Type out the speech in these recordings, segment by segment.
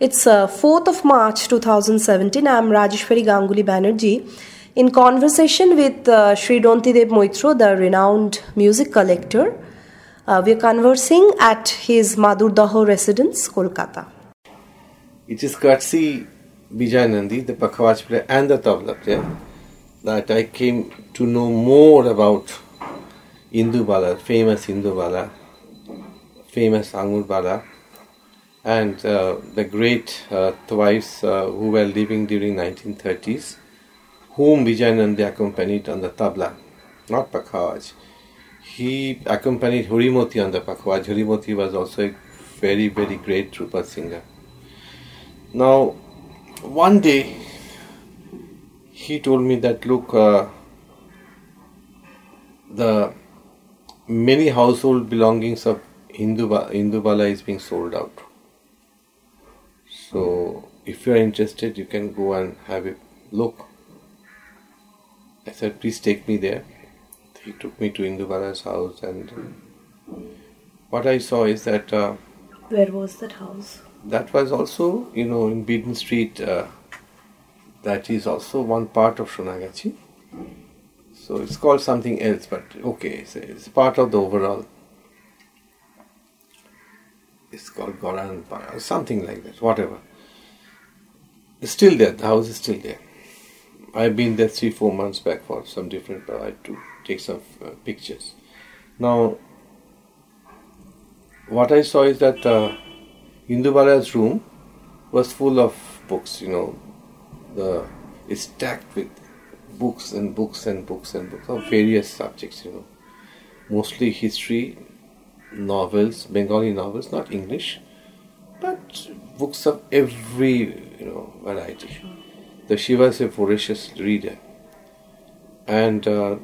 It's uh, 4th of March 2017. I'm Rajeswary Ganguly Banerjee in conversation with uh, Sri Rantideb Maitra, the renowned music collector. Uh, we are conversing at his Madurdaho residence, Kolkata. It is courtesy Bijoy Nandi, the Pakhawaj player and the tabla player, that I came to know more about Indubala, famous Indubala, famous Angurbala and uh, the great uh, uh, who were living during 1930s, whom Bijoy Nandi accompanied on the tabla, not Pakhawaj. He accompanied Horimoti on the Pakhawaj. Horimoti was also a very, very great Dhrupad singer. Now, one day, he told me that, look, uh, the many household belongings of Hindu, Indubala is being sold out so if you are interested, you can go and have a look. I said, please take me there. He took me to Indubala's house, and what I saw is that. Uh, Where was that house? That was also, you know, in Beadon Street. Uh, that is also one part of Sonagachi. So it's called something else, but okay, it's, it's part of the overall it's called or something like that, whatever. It's still there, the house is still there. I've been there three, four months back for some different, I to take some uh, pictures. Now, what I saw is that uh, Indubala's room was full of books, you know, the it's stacked with books and books and books and books of various subjects, you know, mostly history, novels, Bengali novels, not English, but books of every you know variety. The Shiva is a voracious reader, and uh,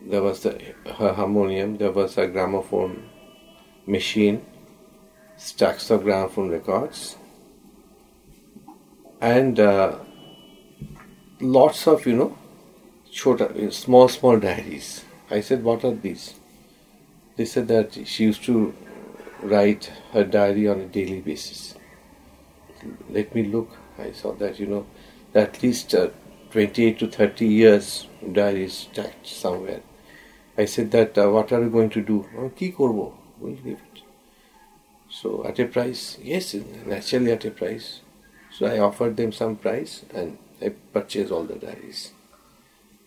there was the, her harmonium, there was a gramophone machine, stacks of gramophone records, and uh, lots of you know short, small small diaries. I said, what are these? They said that she used to write her diary on a daily basis. Let me look. I saw that, you know, at least uh, 28 to 30 years diary is stacked somewhere. I said that, uh, what are you going to do? Oh, ki korbo. We'll leave it. So at a price, yes, naturally at a price. So I offered them some price and I purchased all the diaries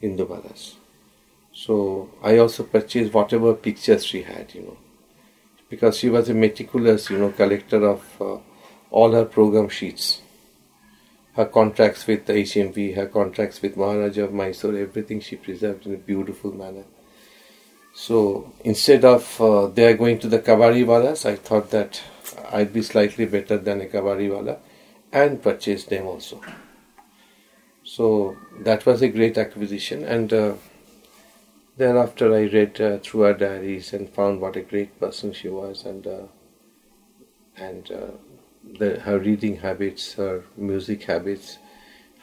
in the Balas. So I also purchased whatever pictures she had, you know, because she was a meticulous, you know, collector of uh, all her program sheets, her contracts with the HMV, her contracts with Maharaja of Mysore, everything she preserved in a beautiful manner. So instead of uh, they are going to the kabari walas, I thought that I'd be slightly better than a kabari wala and purchased them also. So that was a great acquisition and. Uh, Thereafter, I read uh, through her diaries and found what a great person she was, and uh, and uh, the, her reading habits, her music habits,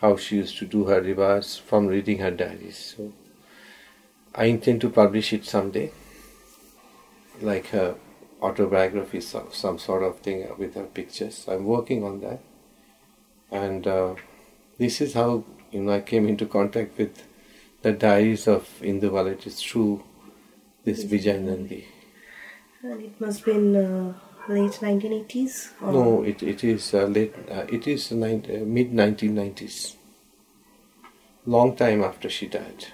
how she used to do her riyaz from reading her diaries. So, I intend to publish it someday, like her autobiography, some, some sort of thing with her pictures. I'm working on that, and uh, this is how you know I came into contact with the diaries of Indubala. It is through this Bijoy Nandi. And it must be in uh, late 1980s? Or? No, it, it is uh, late, uh, it is uh, mid 1990s. Long time after she died.